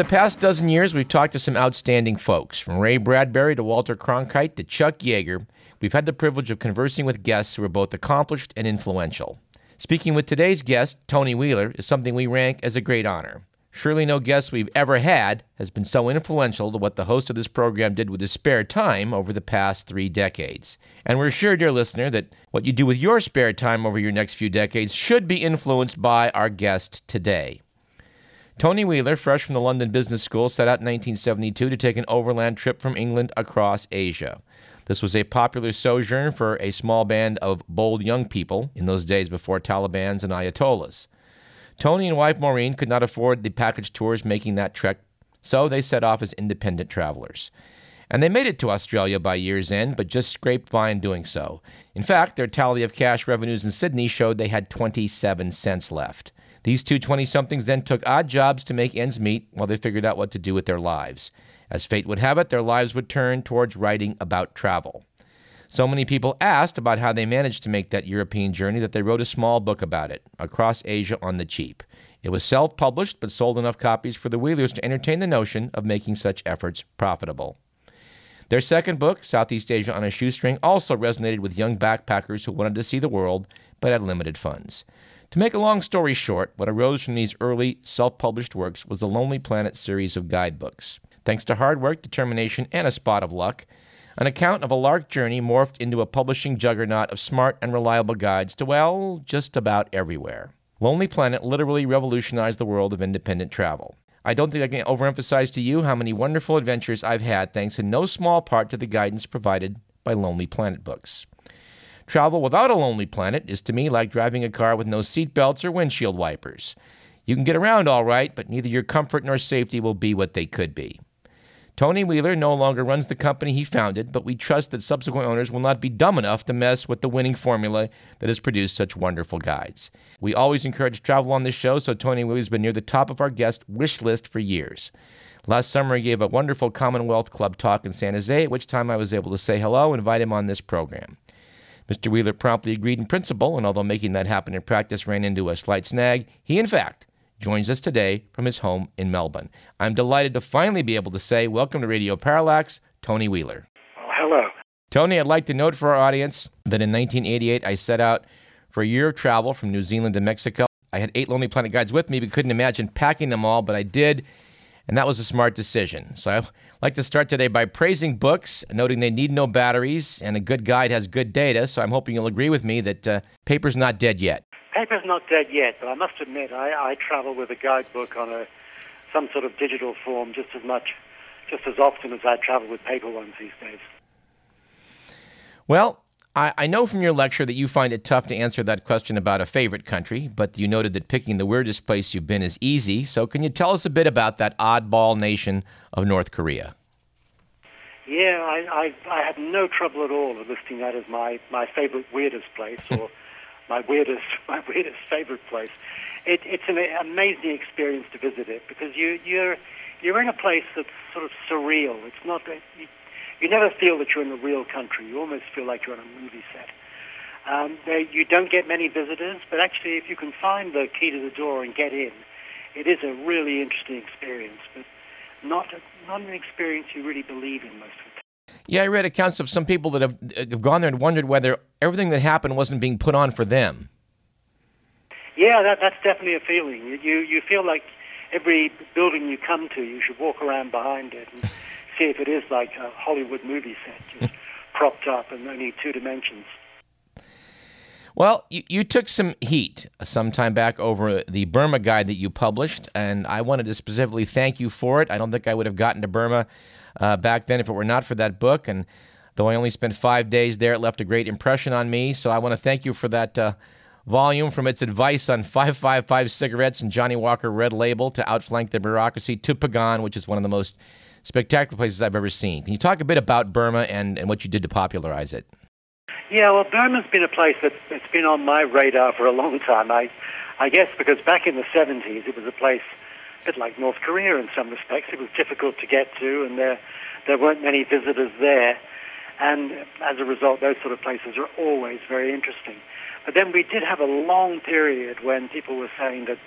The past dozen years, we've talked to some outstanding folks. From Ray Bradbury to Walter Cronkite to Chuck Yeager, we've had the privilege of conversing with guests who are both accomplished and influential. Speaking with today's guest, Tony Wheeler, is something we rank as a great honor. Surely no guest we've ever had has been so influential to what the host of this program did with his spare time over the past three decades. And we're sure, dear listener, that what you do with your spare time over your next few decades should be influenced by our guest today. Tony Wheeler, fresh from the London Business School, set out in 1972 to take an overland trip from England across Asia. This was a popular sojourn for a small band of bold young people in those days before Taliban's and Ayatollahs. Tony and wife Maureen could not afford the package tours making that trek, so they set off as independent travelers. And they made it to Australia by year's end, but just scraped by in doing so. In fact, their tally of cash revenues in Sydney showed they had 27 cents left. These two 20 somethings then took odd jobs to make ends meet while they figured out what to do with their lives. As fate would have it, their lives would turn towards writing about travel. So many people asked about how they managed to make that European journey that they wrote a small book about it, Across Asia on the Cheap. It was self published, but sold enough copies for the Wheelers to entertain the notion of making such efforts profitable. Their second book, Southeast Asia on a Shoestring, also resonated with young backpackers who wanted to see the world but had limited funds. To make a long story short, what arose from these early self published works was the Lonely Planet series of guidebooks. Thanks to hard work, determination, and a spot of luck, an account of a lark journey morphed into a publishing juggernaut of smart and reliable guides to, well, just about everywhere. Lonely Planet literally revolutionized the world of independent travel. I don't think I can overemphasize to you how many wonderful adventures I've had thanks in no small part to the guidance provided by Lonely Planet books. Travel without a lonely planet is to me like driving a car with no seatbelts or windshield wipers. You can get around all right, but neither your comfort nor safety will be what they could be. Tony Wheeler no longer runs the company he founded, but we trust that subsequent owners will not be dumb enough to mess with the winning formula that has produced such wonderful guides. We always encourage travel on this show, so Tony Wheeler's been near the top of our guest wish list for years. Last summer, he gave a wonderful Commonwealth Club talk in San Jose, at which time I was able to say hello and invite him on this program. Mr. Wheeler promptly agreed in principle, and although making that happen in practice ran into a slight snag, he, in fact, joins us today from his home in Melbourne. I'm delighted to finally be able to say, Welcome to Radio Parallax, Tony Wheeler. Oh, hello. Tony, I'd like to note for our audience that in 1988 I set out for a year of travel from New Zealand to Mexico. I had eight Lonely Planet guides with me, but couldn't imagine packing them all, but I did and that was a smart decision. So I'd like to start today by praising books, noting they need no batteries, and a good guide has good data. So I'm hoping you'll agree with me that uh, paper's not dead yet. Paper's not dead yet, but I must admit I, I travel with a guidebook on a some sort of digital form just as much, just as often as I travel with paper ones these days. Well, I, I know from your lecture that you find it tough to answer that question about a favorite country, but you noted that picking the weirdest place you've been is easy. So, can you tell us a bit about that oddball nation of North Korea? Yeah, I, I, I had no trouble at all listing that as my, my favorite weirdest place or my weirdest my weirdest favorite place. It, it's an amazing experience to visit it because you you're you're in a place that's sort of surreal. It's not you, you never feel that you're in a real country. You almost feel like you're on a movie set. Um, they, you don't get many visitors, but actually, if you can find the key to the door and get in, it is a really interesting experience, but not a, not an experience you really believe in most of the time. Yeah, I read accounts of some people that have, have gone there and wondered whether everything that happened wasn't being put on for them. Yeah, that, that's definitely a feeling. You, you feel like every building you come to, you should walk around behind it and see if it is like a Hollywood movie set, just propped up and only two dimensions. Well, you, you took some heat some time back over the Burma guide that you published, and I wanted to specifically thank you for it. I don't think I would have gotten to Burma uh, back then if it were not for that book. And though I only spent five days there, it left a great impression on me. So I want to thank you for that uh, volume from its advice on 555 cigarettes and Johnnie Walker Red Label to outflank the bureaucracy to Pagan, which is one of the most spectacular places I've ever seen. Can you talk a bit about Burma and, and what you did to popularize it? Yeah, well, Burma's been a place that's, that's been on my radar for a long time. I, I guess because back in the 70s, it was a place a bit like North Korea in some respects. It was difficult to get to, and there, there weren't many visitors there. And as a result, those sort of places are always very interesting. But then we did have a long period when people were saying that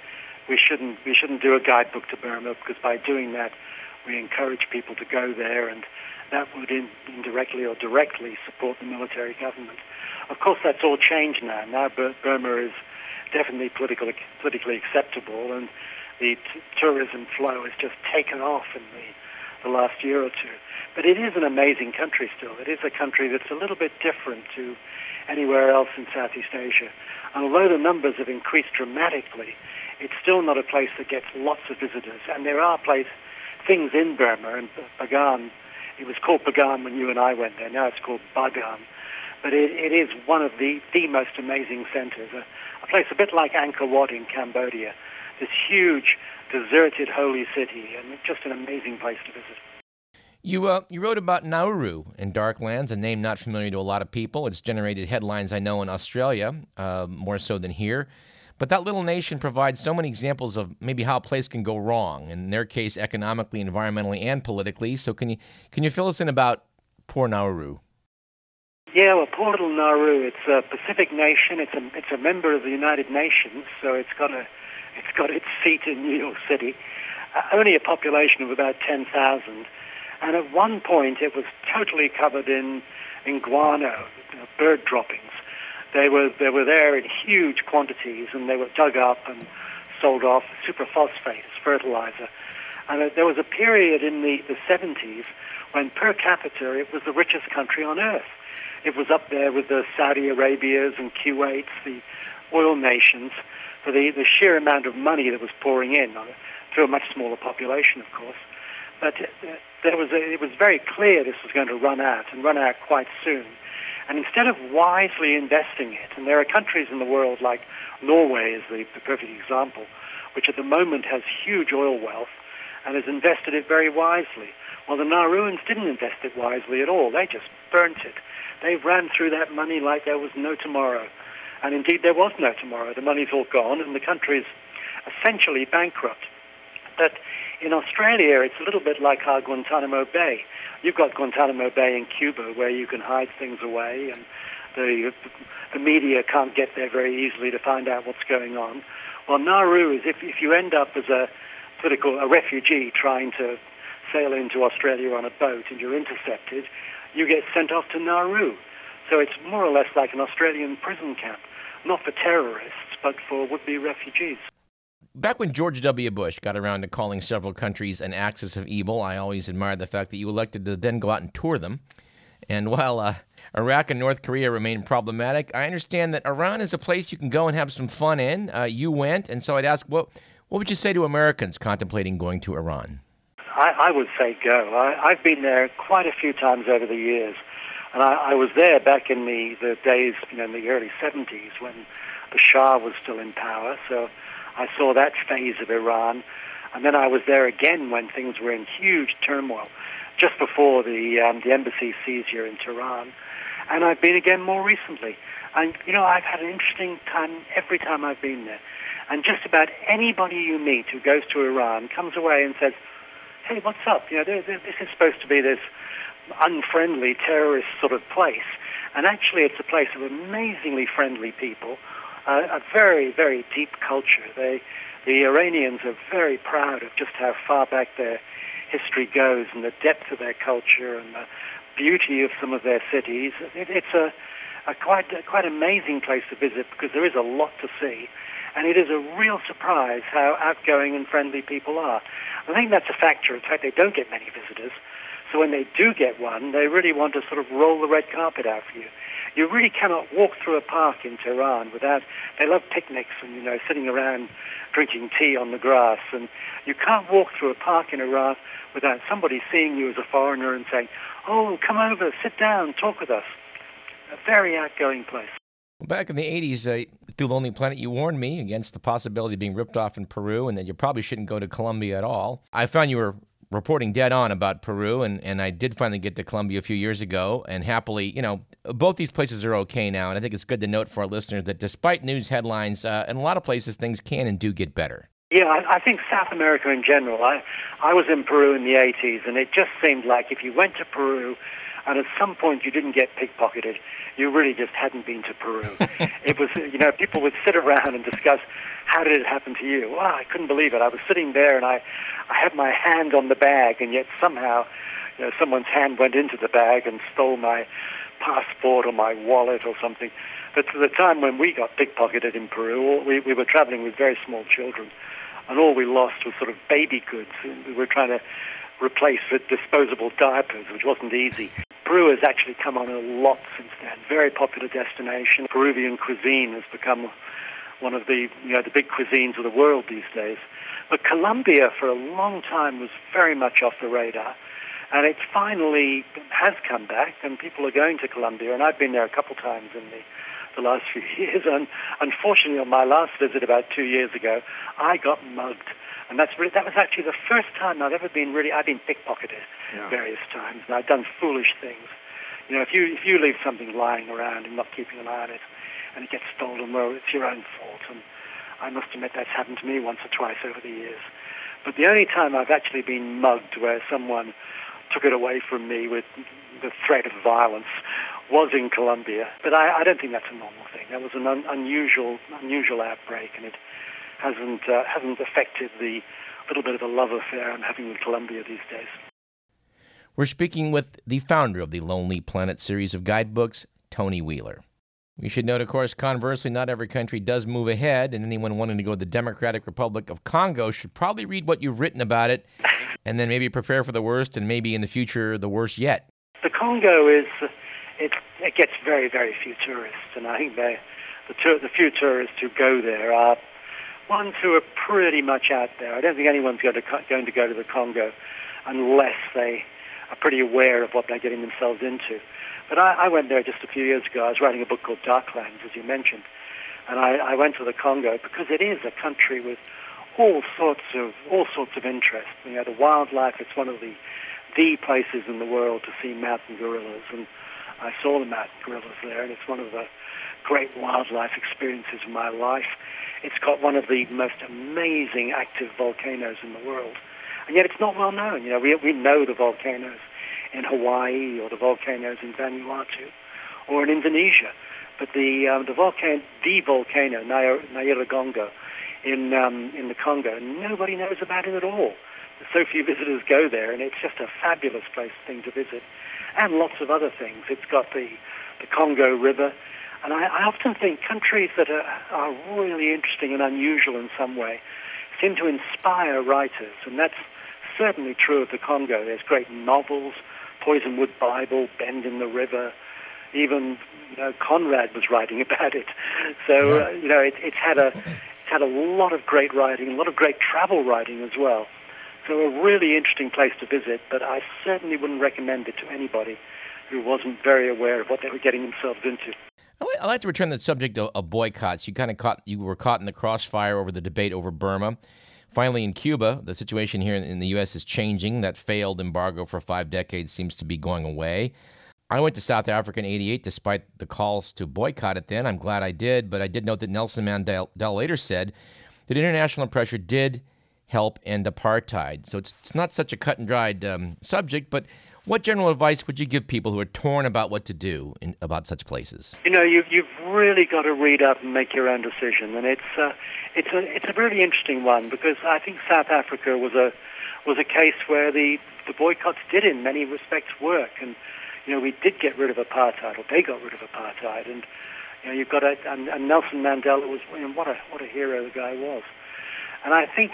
we shouldn't we shouldn't do a guidebook to Burma because by doing that, we encourage people to go there, and that would in, indirectly or directly support the military government. Of course, that's all changed now. Now Burma is definitely politically politically acceptable, and the t- tourism flow has just taken off in the the last year or two. But it is an amazing country still. It is a country that's a little bit different to anywhere else in Southeast Asia. And although the numbers have increased dramatically, it's still not a place that gets lots of visitors. And there are place, things in Burma, and Bagan, it was called Pagan when you and I went there. Now it's called Bagan. But it, it is one of the, the most amazing centers, a, a place a bit like Angkor Wat in Cambodia. This huge, deserted holy city, and just an amazing place to visit. You, uh, you wrote about Nauru in Darklands, a name not familiar to a lot of people. It's generated headlines, I know, in Australia, uh, more so than here. But that little nation provides so many examples of maybe how a place can go wrong, in their case, economically, environmentally, and politically. So, can you, can you fill us in about poor Nauru? Yeah, well, poor little Nauru. It's a Pacific nation. It's a it's a member of the United Nations, so it's got a it's got its seat in New York City. Uh, only a population of about ten thousand, and at one point it was totally covered in in guano, you know, bird droppings. They were they were there in huge quantities, and they were dug up and sold off superphosphate as fertilizer. And uh, there was a period in the, the 70s when per capita it was the richest country on earth. It was up there with the Saudi Arabias and Kuwaits, the oil nations, for the, the sheer amount of money that was pouring in on it, through a much smaller population, of course. But uh, there was a, it was very clear this was going to run out and run out quite soon. And instead of wisely investing it, and there are countries in the world like Norway is the, the perfect example, which at the moment has huge oil wealth and has invested it very wisely. Well, the Nauruans didn't invest it wisely at all. They just burnt it. They ran through that money like there was no tomorrow. And indeed, there was no tomorrow. The money's all gone, and the country's essentially bankrupt. But in Australia, it's a little bit like our Guantanamo Bay. You've got Guantanamo Bay in Cuba, where you can hide things away, and the, the media can't get there very easily to find out what's going on. Well, Nauru is if, if you end up as a political a refugee trying to sail into Australia on a boat and you're intercepted, you get sent off to Nauru. So it's more or less like an Australian prison camp, not for terrorists, but for would be refugees. Back when George W. Bush got around to calling several countries an axis of evil, I always admired the fact that you elected to then go out and tour them. And while uh, Iraq and North Korea remain problematic, I understand that Iran is a place you can go and have some fun in. Uh, you went, and so I'd ask, what, what would you say to Americans contemplating going to Iran? I, I would say go. I, I've been there quite a few times over the years. And I, I was there back in the, the days, you know, in the early 70s when the Shah was still in power. So I saw that phase of Iran. And then I was there again when things were in huge turmoil, just before the, um, the embassy seizure in Tehran. And I've been again more recently. And, you know, I've had an interesting time every time I've been there. And just about anybody you meet who goes to Iran comes away and says, hey, what's up? You know, this is supposed to be this unfriendly terrorist sort of place. And actually, it's a place of amazingly friendly people, uh, a very, very deep culture. They, the Iranians are very proud of just how far back their history goes and the depth of their culture and the beauty of some of their cities. It, it's a, a quite, a quite amazing place to visit because there is a lot to see. And it is a real surprise how outgoing and friendly people are. I think that's a factor. In fact, they don't get many visitors. So when they do get one, they really want to sort of roll the red carpet out for you. You really cannot walk through a park in Tehran without. They love picnics and you know sitting around drinking tea on the grass, and you can't walk through a park in Iran without somebody seeing you as a foreigner and saying, "Oh, come over, sit down, talk with us." A very outgoing place. Back in the 80s, uh, through Lonely Planet, you warned me against the possibility of being ripped off in Peru and that you probably shouldn't go to Colombia at all. I found you were reporting dead on about Peru, and, and I did finally get to Colombia a few years ago. And happily, you know, both these places are okay now. And I think it's good to note for our listeners that despite news headlines, uh, in a lot of places, things can and do get better. Yeah, I, I think South America in general. I, I was in Peru in the 80s, and it just seemed like if you went to Peru and at some point you didn't get pickpocketed, you really just hadn't been to Peru. it was, you know, people would sit around and discuss how did it happen to you. Wow, I couldn't believe it. I was sitting there and I, I had my hand on the bag, and yet somehow, you know, someone's hand went into the bag and stole my passport or my wallet or something. But to the time when we got pickpocketed in Peru, we, we were traveling with very small children, and all we lost was sort of baby goods. We were trying to replace with disposable diapers, which wasn't easy. Peru has actually come on a lot since then. Very popular destination. Peruvian cuisine has become one of the you know the big cuisines of the world these days. But Colombia, for a long time, was very much off the radar, and it finally has come back, and people are going to Colombia. And I've been there a couple times in the the last few years, and unfortunately, on my last visit about two years ago, I got mugged and that's really, that was actually the first time I've ever been really, I've been pickpocketed yeah. various times, and I've done foolish things. You know, if you, if you leave something lying around and not keeping an eye on it, and it gets stolen, well, it's your own fault. And I must admit that's happened to me once or twice over the years. But the only time I've actually been mugged where someone took it away from me with the threat of violence was in Colombia. But I, I don't think that's a normal thing. That was an un- unusual, unusual outbreak, and it hasn't uh, hasn't affected the little bit of a love affair I'm having with Colombia these days. We're speaking with the founder of the Lonely Planet series of guidebooks, Tony Wheeler. We should note, of course, conversely, not every country does move ahead, and anyone wanting to go to the Democratic Republic of Congo should probably read what you've written about it and then maybe prepare for the worst and maybe in the future the worst yet. The Congo is, it, it gets very, very few tourists, and I think the, the few tourists who go there are ones who are pretty much out there. I don't think anyone's going to, going to go to the Congo unless they are pretty aware of what they're getting themselves into. But I, I went there just a few years ago. I was writing a book called Darklands, as you mentioned, and I, I went to the Congo because it is a country with all sorts of all sorts of interest. You know, the wildlife. It's one of the the places in the world to see mountain gorillas, and I saw the mountain gorillas there, and it's one of the great wildlife experiences of my life. It's got one of the most amazing active volcanoes in the world. And yet it's not well known. You know, we, we know the volcanoes in Hawaii or the volcanoes in Vanuatu or in Indonesia. But the, um, the, volcano, the volcano, Nyiragongo, in, um, in the Congo, nobody knows about it at all. So few visitors go there, and it's just a fabulous place thing to visit. And lots of other things. It's got the, the Congo River, and I, I often think countries that are, are really interesting and unusual in some way seem to inspire writers, and that's certainly true of the Congo. There's great novels, Poisonwood Bible, Bend in the River, even you know Conrad was writing about it. So uh, you know it, it's had a it's had a lot of great writing, a lot of great travel writing as well. So a really interesting place to visit, but I certainly wouldn't recommend it to anybody who wasn't very aware of what they were getting themselves into. I'd like to return to the subject of, boycotts. You kind of caught you were caught in the crossfire over the debate over Burma. Finally, in Cuba, the situation here in the U.S. is changing. That failed embargo for five decades seems to be going away. I went to South Africa in 88 despite the calls to boycott it then. I'm glad I did, but I did note that Nelson Mandela later said that international pressure did help end apartheid. So it's, it's not such a cut and dried um, subject, but what general advice would you give people who are torn about what to do in, about such places? You know, you've, you've really got to read up and make your own decision, and it's uh, it's a it's a really interesting one because I think South Africa was a was a case where the the boycotts did, in many respects, work, and you know we did get rid of apartheid, or they got rid of apartheid, and you know you've got a and, and Nelson Mandela was you know, what a what a hero the guy was, and I think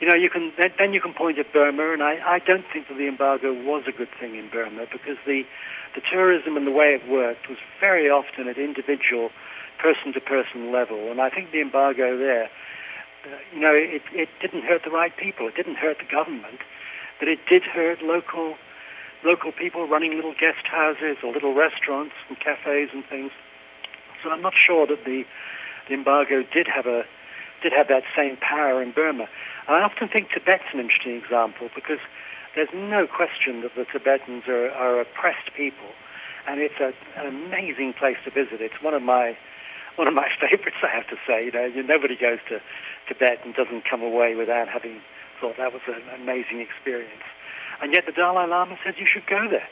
you know, you can then, then you can point at Burma, and I, I don't think that the embargo was a good thing in Burma because the the tourism and the way it worked was very often at individual, person-to-person level, and I think the embargo there, uh, you know, it it didn't hurt the right people, it didn't hurt the government, but it did hurt local local people running little guest houses or little restaurants and cafes and things. So I'm not sure that the the embargo did have a did have that same power in Burma. I often think Tibet's an interesting example because there's no question that the Tibetans are, are oppressed people, and it's a, an amazing place to visit. It's one of my one of my favorites, I have to say. You know, nobody goes to Tibet and doesn't come away without having thought that was an amazing experience. And yet the Dalai Lama says you should go there.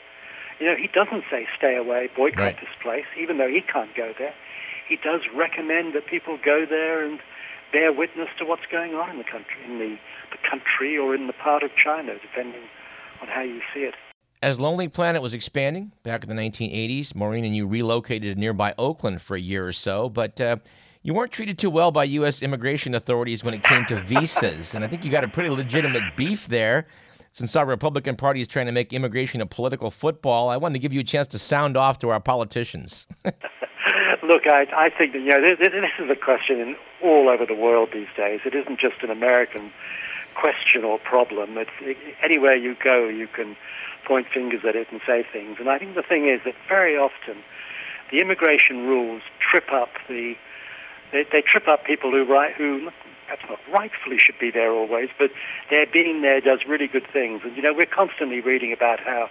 You know, he doesn't say stay away, boycott Right. this place, even though he can't go there. He does recommend that people go there and bear witness to what's going on in the country, in the, the country or in the part of China, depending on how you see it. As Lonely Planet was expanding back in the 1980s, Maureen and you relocated to nearby Oakland for a year or so, but uh, you weren't treated too well by U.S. immigration authorities when it came to visas. and I think you got a pretty legitimate beef there. Since our Republican Party is trying to make immigration a political football, I wanted to give you a chance to sound off to our politicians. Look, I, I think that you know this, this is a question all over the world these days. It isn't just an American question or problem. It's it, anywhere you go, you can point fingers at it and say things. And I think the thing is that very often the immigration rules trip up the they, they trip up people who right who perhaps not rightfully should be there always, but their being there does really good things. And you know we're constantly reading about how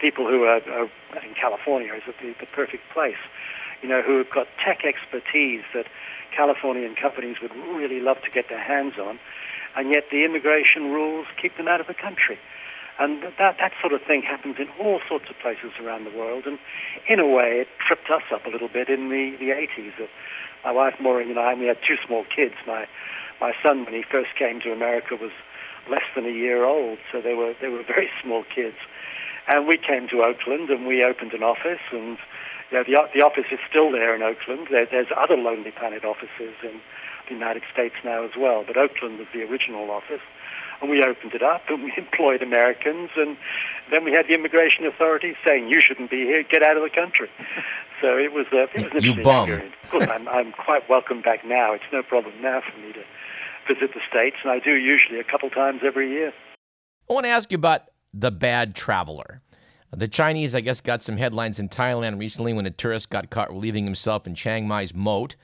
people who are, are in California is the, the perfect place you know, who have got tech expertise that Californian companies would really love to get their hands on, and yet the immigration rules keep them out of the country. And that, that sort of thing happens in all sorts of places around the world. And in a way, it tripped us up a little bit in the, the 80s. Uh, My wife Maureen and I, we had two small kids. My, my son, when he first came to America, was less than a year old, so they were, they were very small kids. And we came to Oakland and we opened an office and you know, the, the office is still there in Oakland. There, there's other Lonely Planet offices in the United States now as well, but Oakland was the original office. And we opened it up and we employed Americans, and then we had the immigration authorities saying, "You shouldn't be here. Get out of the country." So it was, uh, it was an You bum. experience. Of course, I'm, I'm quite welcome back now. It's no problem now for me to visit the states, and I do usually a couple times every year. I want to ask you about the bad traveler. The Chinese, I guess, got some headlines in Thailand recently when a tourist got caught relieving himself in Chiang Mai's moat.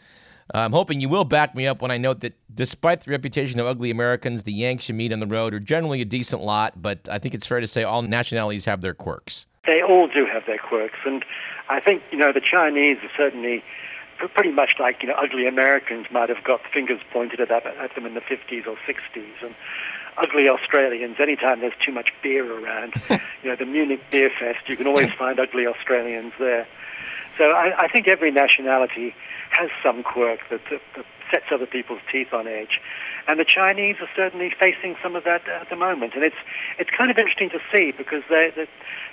I'm hoping you will back me up when I note that despite the reputation of ugly Americans, the Yanks you meet on the road are generally a decent lot, but I think it's fair to say all nationalities have their quirks. They all do have their quirks, and I think you know the Chinese are certainly pretty much like you know ugly Americans might have got fingers pointed at, at them in the 50s or 60s, and ugly Australians. Anytime there's too much beer around, you know the Munich Beer Fest, you can always find ugly Australians there. So I, I think every nationality has some quirk that, that, that sets other people's teeth on edge. And the Chinese are certainly facing some of that at the moment. And it's, it's kind of interesting to see because they, the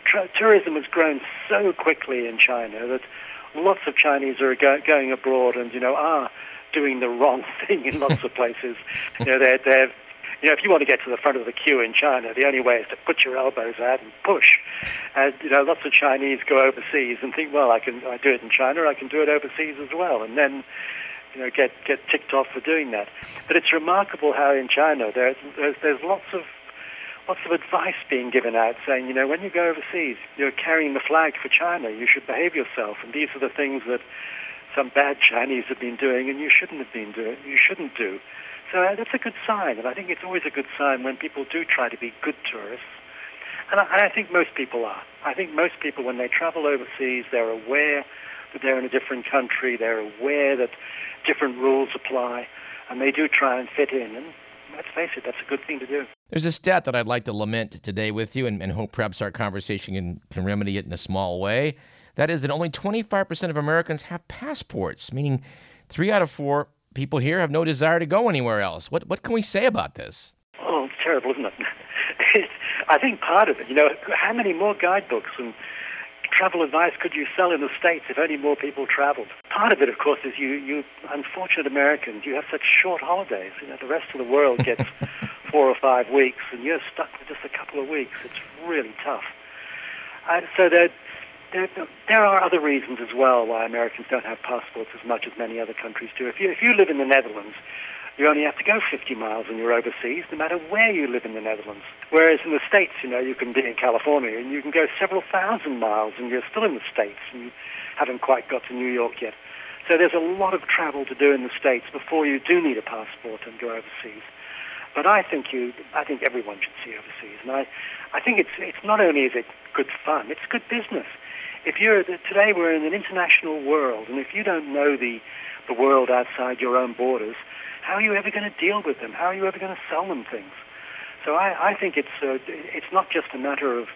tra- tourism has grown so quickly in China that lots of Chinese are go- going abroad and, you know, are doing the wrong thing in lots of places. You know, they're, they're you know, if you want to get to the front of the queue in China, the only way is to put your elbows out and push. And you know, lots of Chinese go overseas and think, well, I can I do it in China, I can do it overseas as well, and then you know get get ticked off for doing that. But it's remarkable how in China there's there's, there's lots of lots of advice being given out saying, you know, when you go overseas, you're carrying the flag for China. You should behave yourself, and these are the things that some bad Chinese have been doing, and you shouldn't have been doing. You shouldn't do. So that's a good sign, and I think it's always a good sign when people do try to be good tourists. And I, and I think most people are. I think most people, when they travel overseas, they're aware that they're in a different country. They're aware that different rules apply, and they do try and fit in. And let's face it, that's a good thing to do. There's a stat that I'd like to lament today with you and, and hope perhaps our conversation can, can remedy it in a small way. That is that only 25% of Americans have passports, meaning three out of four people here have no desire to go anywhere else. What, what can we say about this? Oh, it's terrible, isn't it? I think part of it, you know, how many more guidebooks and travel advice could you sell in the States if only more people traveled? Part of it, of course, is you, you unfortunate Americans, you have such short holidays. You know, the rest of the world gets four or five weeks, and you're stuck with just a couple of weeks. It's really tough. Uh, so there, there, there are other reasons as well why Americans don't have passports as much as many other countries do. If you, if you live in the Netherlands, you only have to go 50 miles and you're overseas, no matter where you live in the Netherlands. Whereas in the States, you know, you can be in California and you can go several thousand miles and you're still in the States and you haven't quite got to New York yet. So there's a lot of travel to do in the States before you do need a passport and go overseas. But I think you, I think everyone should see overseas, and I, I think it's it's not only is it good fun, it's good business. If you're today we're in an international world, and if you don't know the the world outside your own borders, how are you ever going to deal with them? How are you ever going to sell them things? So I, I think it's uh, it's not just a matter of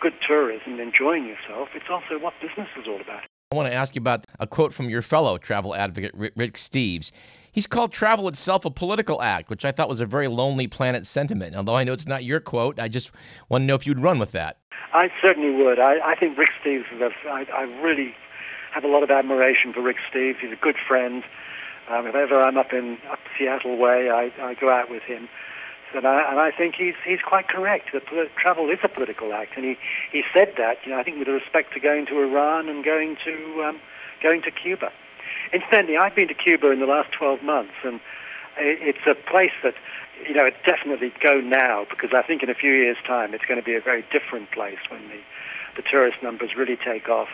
good tourism, enjoying yourself, it's also what business is all about. I want to ask you about a quote from your fellow travel advocate, Rick Steves. He's called travel itself a political act, which I thought was a very lonely planet sentiment. Although I know it's not your quote, I just want to know if you'd run with that. I certainly would. I, I think Rick Steves is a, I, I really have a lot of admiration for Rick Steves. He's a good friend. Um, if ever I'm up in up Seattle way, I, I go out with him. And I, and I think he's he's quite correct. That travel is a political act, and he, he said that. You know, I think with respect to going to Iran and going to um, going to Cuba. Incidentally, I've been to Cuba in the last 12 months, and it's a place that you know, definitely go now because I think in a few years' time it's going to be a very different place when the the tourist numbers really take off.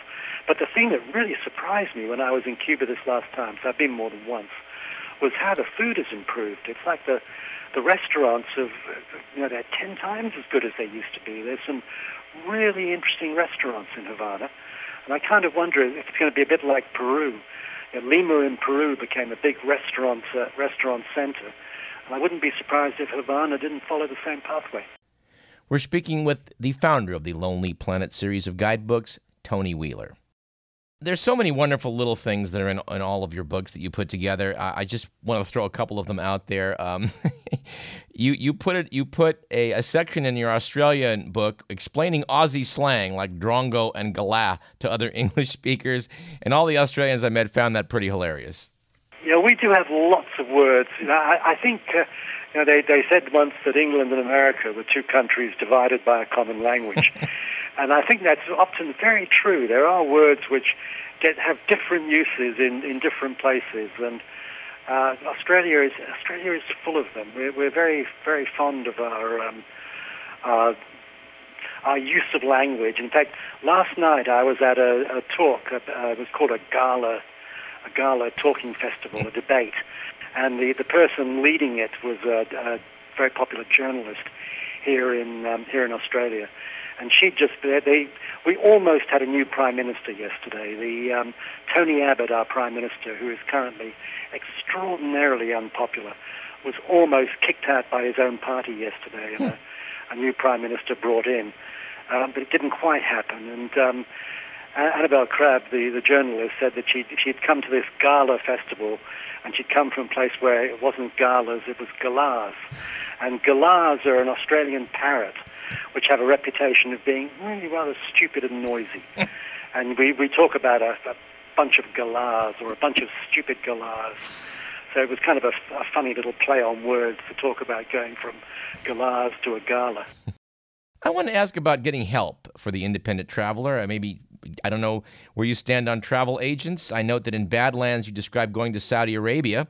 But the thing that really surprised me when I was in Cuba this last time, so I've been more than once, was how the food has improved. It's like the the restaurants have, you know, they're ten times as good as they used to be. There's some really interesting restaurants in Havana, and I kind of wonder if it's going to be a bit like Peru. Lima in Peru became a big restaurant uh, restaurant center, and I wouldn't be surprised if Havana didn't follow the same pathway. We're speaking with the founder of the Lonely Planet series of guidebooks, Tony Wheeler there's so many wonderful little things that are in, in all of your books that you put together. I, I just want to throw a couple of them out there. Um, you you put it you put a, a, section in your Australian book explaining Aussie slang like drongo and galah to other English speakers, and all the Australians I met found that pretty hilarious. Yeah, we do have lots of words. You know, I, I think. Uh, you know, they, they said once that England and America were two countries divided by a common language. And I think that's often very true. There are words which get, have different uses in, in different places, and uh, Australia is Australia is full of them. We're, we're very very fond of our um, uh, our use of language. In fact, last night I was at a, a talk. Uh, it was called a gala, a gala talking festival, a debate, and the the person leading it was a, a very popular journalist here in um, here in Australia and she just they we almost had a new prime minister yesterday. The um, Tony Abbott, our prime minister, who is currently extraordinarily unpopular, was almost kicked out by his own party yesterday, and a, a new prime minister brought in. Um, but it didn't quite happen, and. Um, Annabel Crabb, the, the journalist, said that she'd, she'd come to this gala festival and she'd come from a place where it wasn't galas, it was galahs. And galahs are an Australian parrot which have a reputation of being really rather stupid and noisy. and we, we talk about a, a bunch of galahs or a bunch of stupid galahs. So it was kind of a, a, funny little play on words to talk about going from galahs to a gala. I want to ask about getting help for the independent traveler. Maybe, I don't know where you stand on travel agents. I note that in Badlands you describe going to Saudi Arabia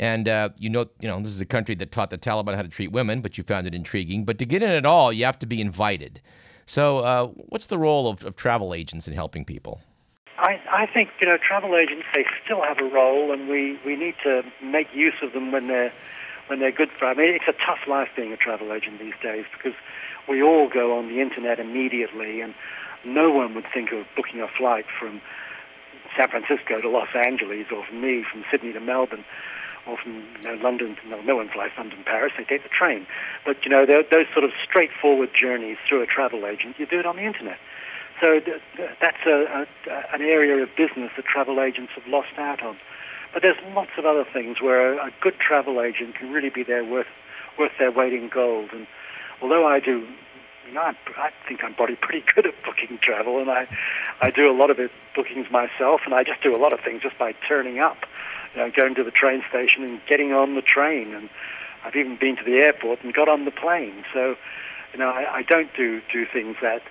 and uh, you know, you know, this is a country that taught the Taliban how to treat women, but you found it intriguing. But to get in at all, you have to be invited. So, uh, what's the role of, of, travel agents in helping people? I, I think you know travel agents they still have a role, and we, we need to make use of them when they're when they're good for. I mean, it's a tough life being a travel agent these days because we all go on the internet immediately, and no one would think of booking a flight from San Francisco to Los Angeles, or from me from Sydney to Melbourne often you know, London, no, no one flies London, Paris, they take the train. But, you know, those sort of straightforward journeys through a travel agent, you do it on the internet. So th- th- that's a, a, an area of business that travel agents have lost out on. But there's lots of other things where a, a good travel agent can really be there worth, worth their weight in gold. And although I do you know, I, I think I'm probably pretty good at booking travel, and I, I do a lot of it bookings myself, and I just do a lot of things just by turning up you know, going to the train station and getting on the train. And I've even been to the airport and got on the plane. So, you know, I, I don't do, do things that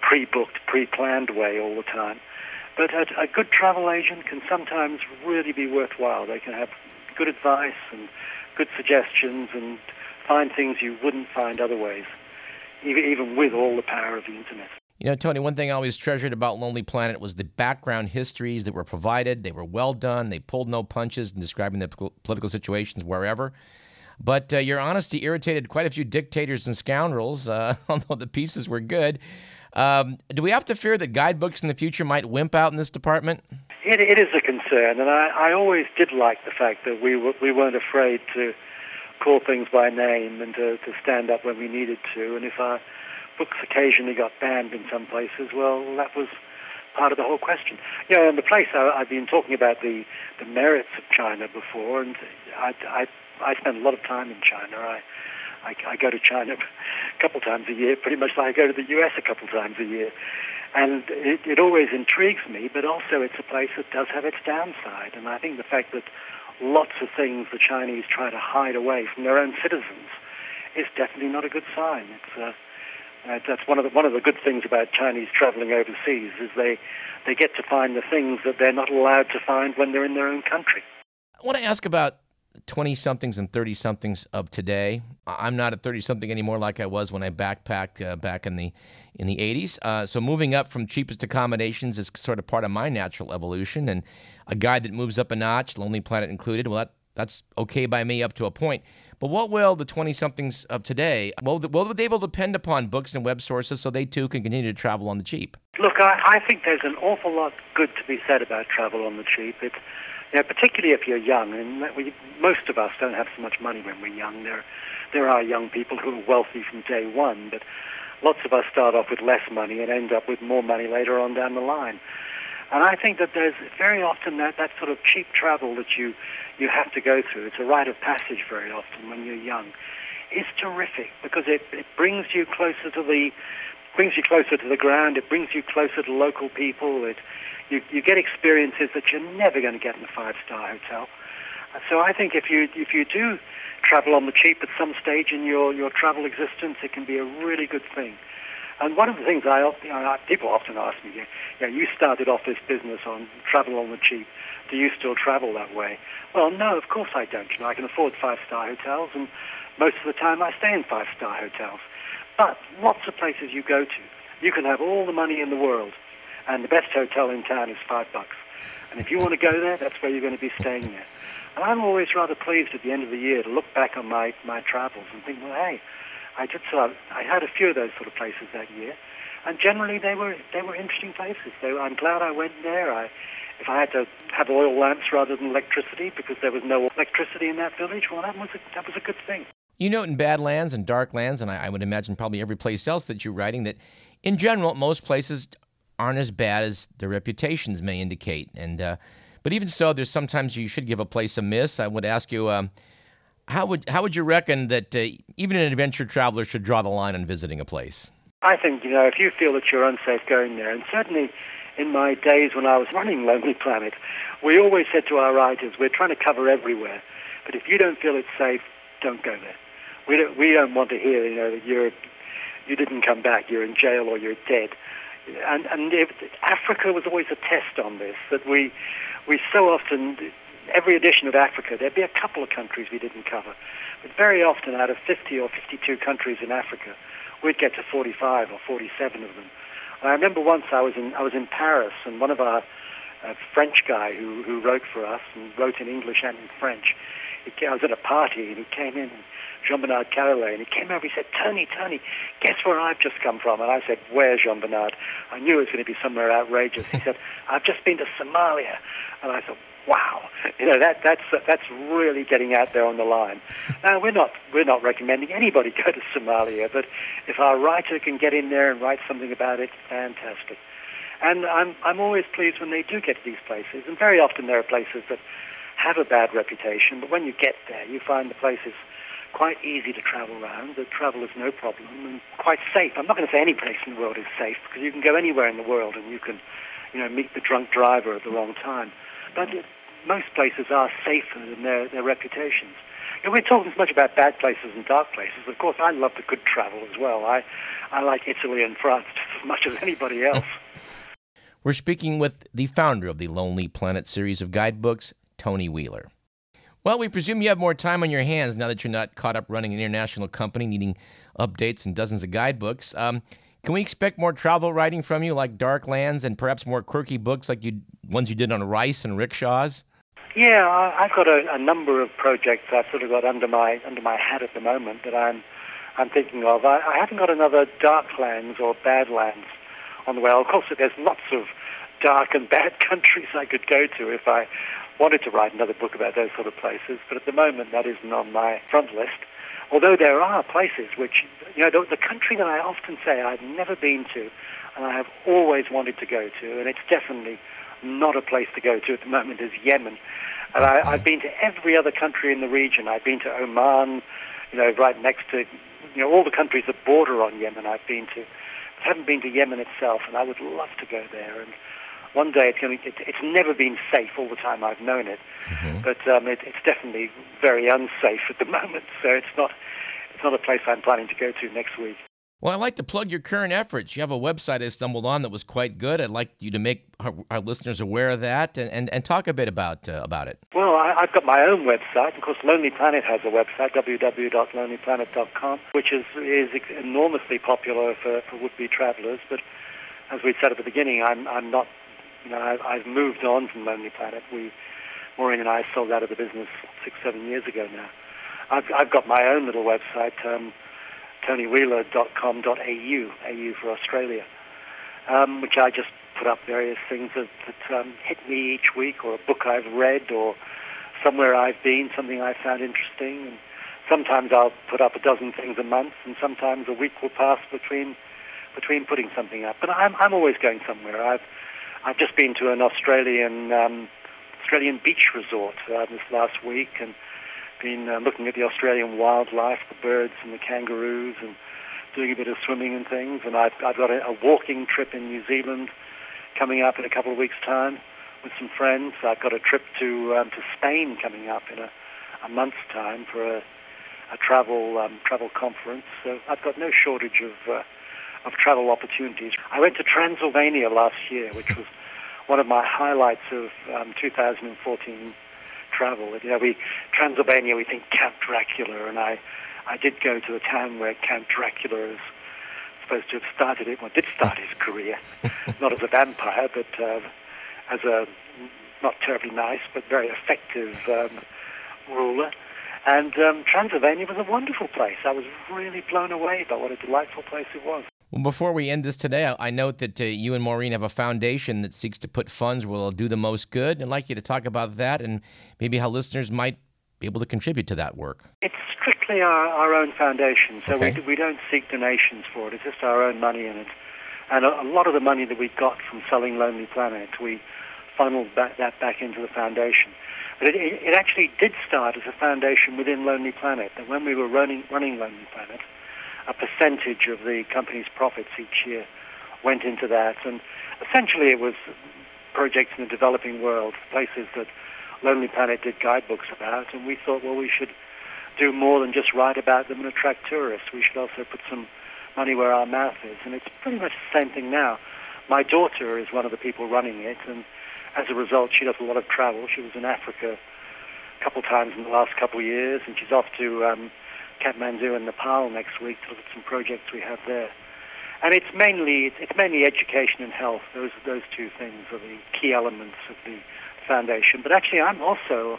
pre-booked, pre-planned way all the time. But a, a good travel agent can sometimes really be worthwhile. They can have good advice and good suggestions and find things you wouldn't find otherwise, even, even with all the power of the internet. You know, Tony, one thing I always treasured about Lonely Planet was the background histories that were provided. They were well done. They pulled no punches in describing the political situations wherever. But uh, your honesty irritated quite a few dictators and scoundrels, uh, although the pieces were good. Um, do we have to fear that guidebooks in the future might wimp out in this department? It, it is a concern, and I, I always did like the fact that we, we weren't afraid to call things by name and to, to stand up when we needed to. And if our books occasionally got banned in some places. Well, that was part of the whole question. You know, in the place I, I've been talking about the the merits of China before, and I I, I spend a lot of time in China. I, I I go to China a couple times a year, pretty much like I go to the U.S. a couple times a year. And it, it always intrigues me, but also it's a place that does have its downside. And I think the fact that lots of things the Chinese try to hide away from their own citizens is definitely not a good sign. It's uh, uh, that's one of the one of the good things about Chinese traveling overseas is they they get to find the things that they're not allowed to find when they're in their own country. I want to ask about 20 somethings and 30 somethings of today. I'm not a 30 something anymore like I was when I backpacked uh, back in the in the 80s. Uh, so moving up from cheapest accommodations is sort of part of my natural evolution. And a guy that moves up a notch, Lonely Planet included, well, that, that's okay by me up to a point. But what will the 20 somethings of today, will, will they will depend upon books and web sources so they too can continue to travel on the cheap? Look, I, I think there's an awful lot good to be said about travel on the cheap. It's particularly if you're young, and we, most of us don't have so much money when we're young. There, there are young people who are wealthy from day one, but lots of us start off with less money and end up with more money later on down the line. And I think that there's very often that, that sort of cheap travel that you, you have to go through. It's a rite of passage very often when you're young. It's terrific because it, it brings you closer to the brings you closer to the ground. It brings you closer to local people. It you, you get experiences that you're never going to get in a five star hotel. Uh, so I think if you if you do travel on the cheap at some stage in your, your travel existence, it can be a really good thing. And one of the things I, you know, people often ask me, you know, you started off this business on travel on the cheap. Do you still travel that way? Well, no, of course I don't. You know, I can afford five-star hotels, and most of the time I stay in five-star hotels. But lots of places you go to, you can have all the money in the world, and the best hotel in town is five bucks. And if you want to go there, that's where you're going to be staying there. And I'm always rather pleased at the end of the year to look back on my, my travels and think, well, hey, I did so. I had a few of those sort of places that year, and generally they were they were interesting places. They, I'm glad I went there. I, if I had to have oil lamps rather than electricity because there was no electricity in that village, well, that was a, that was a good thing. You note in Badlands and Darklands, and I, I would imagine probably every place else that you're writing, that in general, most places aren't as bad as their reputations may indicate. And uh, but even so, there's sometimes you should give a place a miss. I would ask you, um, how would how would you reckon that uh, even an adventure traveler should draw the line on visiting a place? I think you know if you feel that you're unsafe going there, and certainly in my days when I was running Lonely Planet, we always said to our writers, we're trying to cover everywhere, but if you don't feel it's safe, don't go there. We don't we don't want to hear you know that you're you didn't come back, you're in jail or you're dead and, and Africa was always a test on this. That we we so often every edition of Africa there'd be a couple of countries we didn't cover, but very often out of 50 or 52 countries in Africa, we'd get to 45 or 47 of them. I remember once I was in I was in Paris and one of our uh, French guy who who wrote for us and wrote in English and in French. He, I was at a party and he came in. And Jean Bernard Carillet, and he came over. He said, "Tony, Tony, guess where I've just come from?" And I said, "Where, Jean Bernard?" I knew it was going to be somewhere outrageous. He said, "I've just been to Somalia," and I thought, "Wow, you know that that's that's really getting out there on the line." Now we're not we're not recommending anybody go to Somalia, but if our writer can get in there and write something about it, fantastic. And I'm I'm always pleased when they do get to these places, and very often there are places that have a bad reputation, but when you get there, you find the places quite easy to travel around. The travel is no problem and quite safe. I'm not going to say any place in the world is safe because you can go anywhere in the world and you can, you know, meet the drunk driver at the wrong time. But it, most places are safer than their, their reputations. You know, we're talking so much about bad places and dark places. Of course, I love the good travel as well. I, I like Italy and France just as much as anybody else. We're speaking with the founder of the Lonely Planet series of guidebooks, Tony Wheeler. Well, we presume you have more time on your hands now that you're not caught up running an international company needing updates and dozens of guidebooks. Um, can we expect more travel writing from you, like Darklands, and perhaps more quirky books like you ones you did on rice and rickshaws? Yeah, I've got a, a number of projects I've sort of got under my under my hat at the moment that I'm I'm thinking of. I, I haven't got another Darklands or Badlands on the way. Of course, there's lots of dark and bad countries I could go to if I wanted to write another book about those sort of places, but at the moment that isn't on my front list. although there are places which, you know, the, the country that I often say I've never been to and I have always wanted to go to, and it's definitely not a place to go to at the moment, is Yemen. And I, I've been to every other country in the region. I've been to Oman, you know, right next to, you know, all the countries that border on Yemen I've been to. I haven't been to Yemen itself, and I would love to go there. And one day it's going to, it, it's never been safe all the time I've known it, mm-hmm. but um, it, it's definitely very unsafe at the moment. So it's not, it's not a place I'm planning to go to next week. Well, I'd like to plug your current efforts. You have a website I stumbled on that was quite good. I'd like you to make our, our listeners aware of that and, and, and talk a bit about uh, about it. Well, I, have got my own website. Of course, Lonely Planet has a website, www.lonelyplanet.com, which is, is enormously popular for, for would-be travelers. But as we said at the beginning, I'm, I'm not, you know, I've, I've moved on from Lonely Planet. We, Maureen and I sold out of the business six, seven years ago now. I've, I've got my own little website, um, tonywheeler.com.au, AU for Australia, um, which I just put up various things that, that um, hit me each week, or a book I've read, or somewhere I've been, something I found interesting. And sometimes I'll put up a dozen things a month, and sometimes a week will pass between between putting something up. But I'm I'm always going somewhere. I've I've just been to an Australian um, Australian beach resort uh, this last week, and been uh, looking at the Australian wildlife, the birds and the kangaroos, and doing a bit of swimming and things. And I've, I've got a, a walking trip in New Zealand coming up in a couple of weeks' time with some friends. I've got a trip to um, to Spain coming up in a, a month's time for a, a travel um, travel conference. So I've got no shortage of uh, of travel opportunities. I went to Transylvania last year, which was one of my highlights of um, 2014 travel. You know, we Transylvania, we think Count Dracula, and I, I did go to a town where Count Dracula is supposed to have started it. Well, did start his career, not as a vampire, but uh, as a not terribly nice but very effective um, ruler. And um, Transylvania was a wonderful place. I was really blown away by what a delightful place it was. Well, before we end this today, I note that uh, you and Maureen have a foundation that seeks to put funds where they'll do the most good. I'd like you to talk about that and maybe how listeners might be able to contribute to that work. It's strictly our, our own foundation, so okay. we, we don't seek donations for it. It's just our own money in it. And a, a lot of the money that we got from selling Lonely Planet, we funneled back, that back into the foundation. But it, it, it actually did start as a foundation within Lonely Planet. And when we were running, running Lonely Planet, a percentage of the company's profits each year went into that. And essentially, it was projects in the developing world, places that Lonely Planet did guidebooks about. And we thought, well, we should do more than just write about them and attract tourists. We should also put some money where our mouth is. And it's pretty much the same thing now. My daughter is one of the people running it, and as a result, she does a lot of travel. She was in Africa a couple of times in the last couple of years, and she's off to um, Kathmandu and Nepal next week to look at some projects we have there. And it's mainly it's mainly education and health. Those those two things are the key elements of the foundation. But actually, I'm also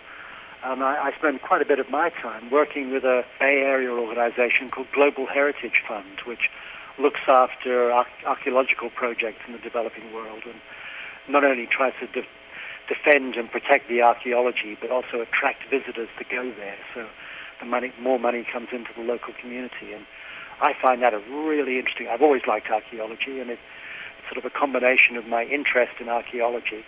um, I, I spend quite a bit of my time working with a Bay Area organization called Global Heritage Fund, which looks after archaeological projects in the developing world and not only tries to de- defend and protect the archaeology, but also attract visitors to go there. So the money, more money comes into the local community. And I find that a really interesting. I've always liked archaeology, and it's sort of a combination of my interest in archaeology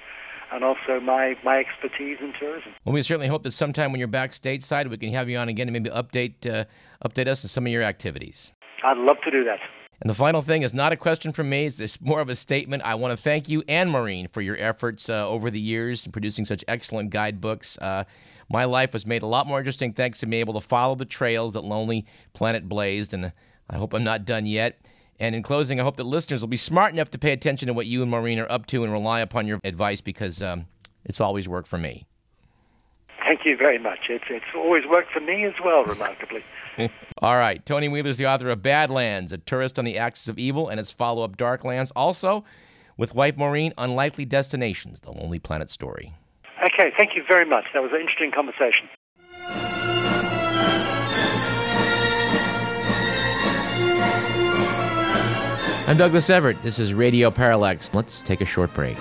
and also my, my expertise in tourism. Well, we certainly hope that sometime when you're back stateside, we can have you on again and maybe update uh, update us on some of your activities. I'd love to do that. And the final thing is not a question from me, it's more of a statement. I want to thank you and Maureen for your efforts uh, over the years in producing such excellent guidebooks. Uh, my life was made a lot more interesting thanks to me able to follow the trails that Lonely Planet blazed, and I hope I'm not done yet. And in closing, I hope that listeners will be smart enough to pay attention to what you and Maureen are up to and rely upon your advice because um, it's always worked for me. Thank you very much. It's, it's always worked for me as well, remarkably. All right. Tony Wheeler is the author of Badlands, A Tourist on the Axis of Evil, and its follow up Darklands. Also, with wife Maureen, Unlikely Destinations, The Lonely Planet Story. Okay, thank you very much. That was an interesting conversation. I'm Douglas Everett. This is Radio Parallax. Let's take a short break.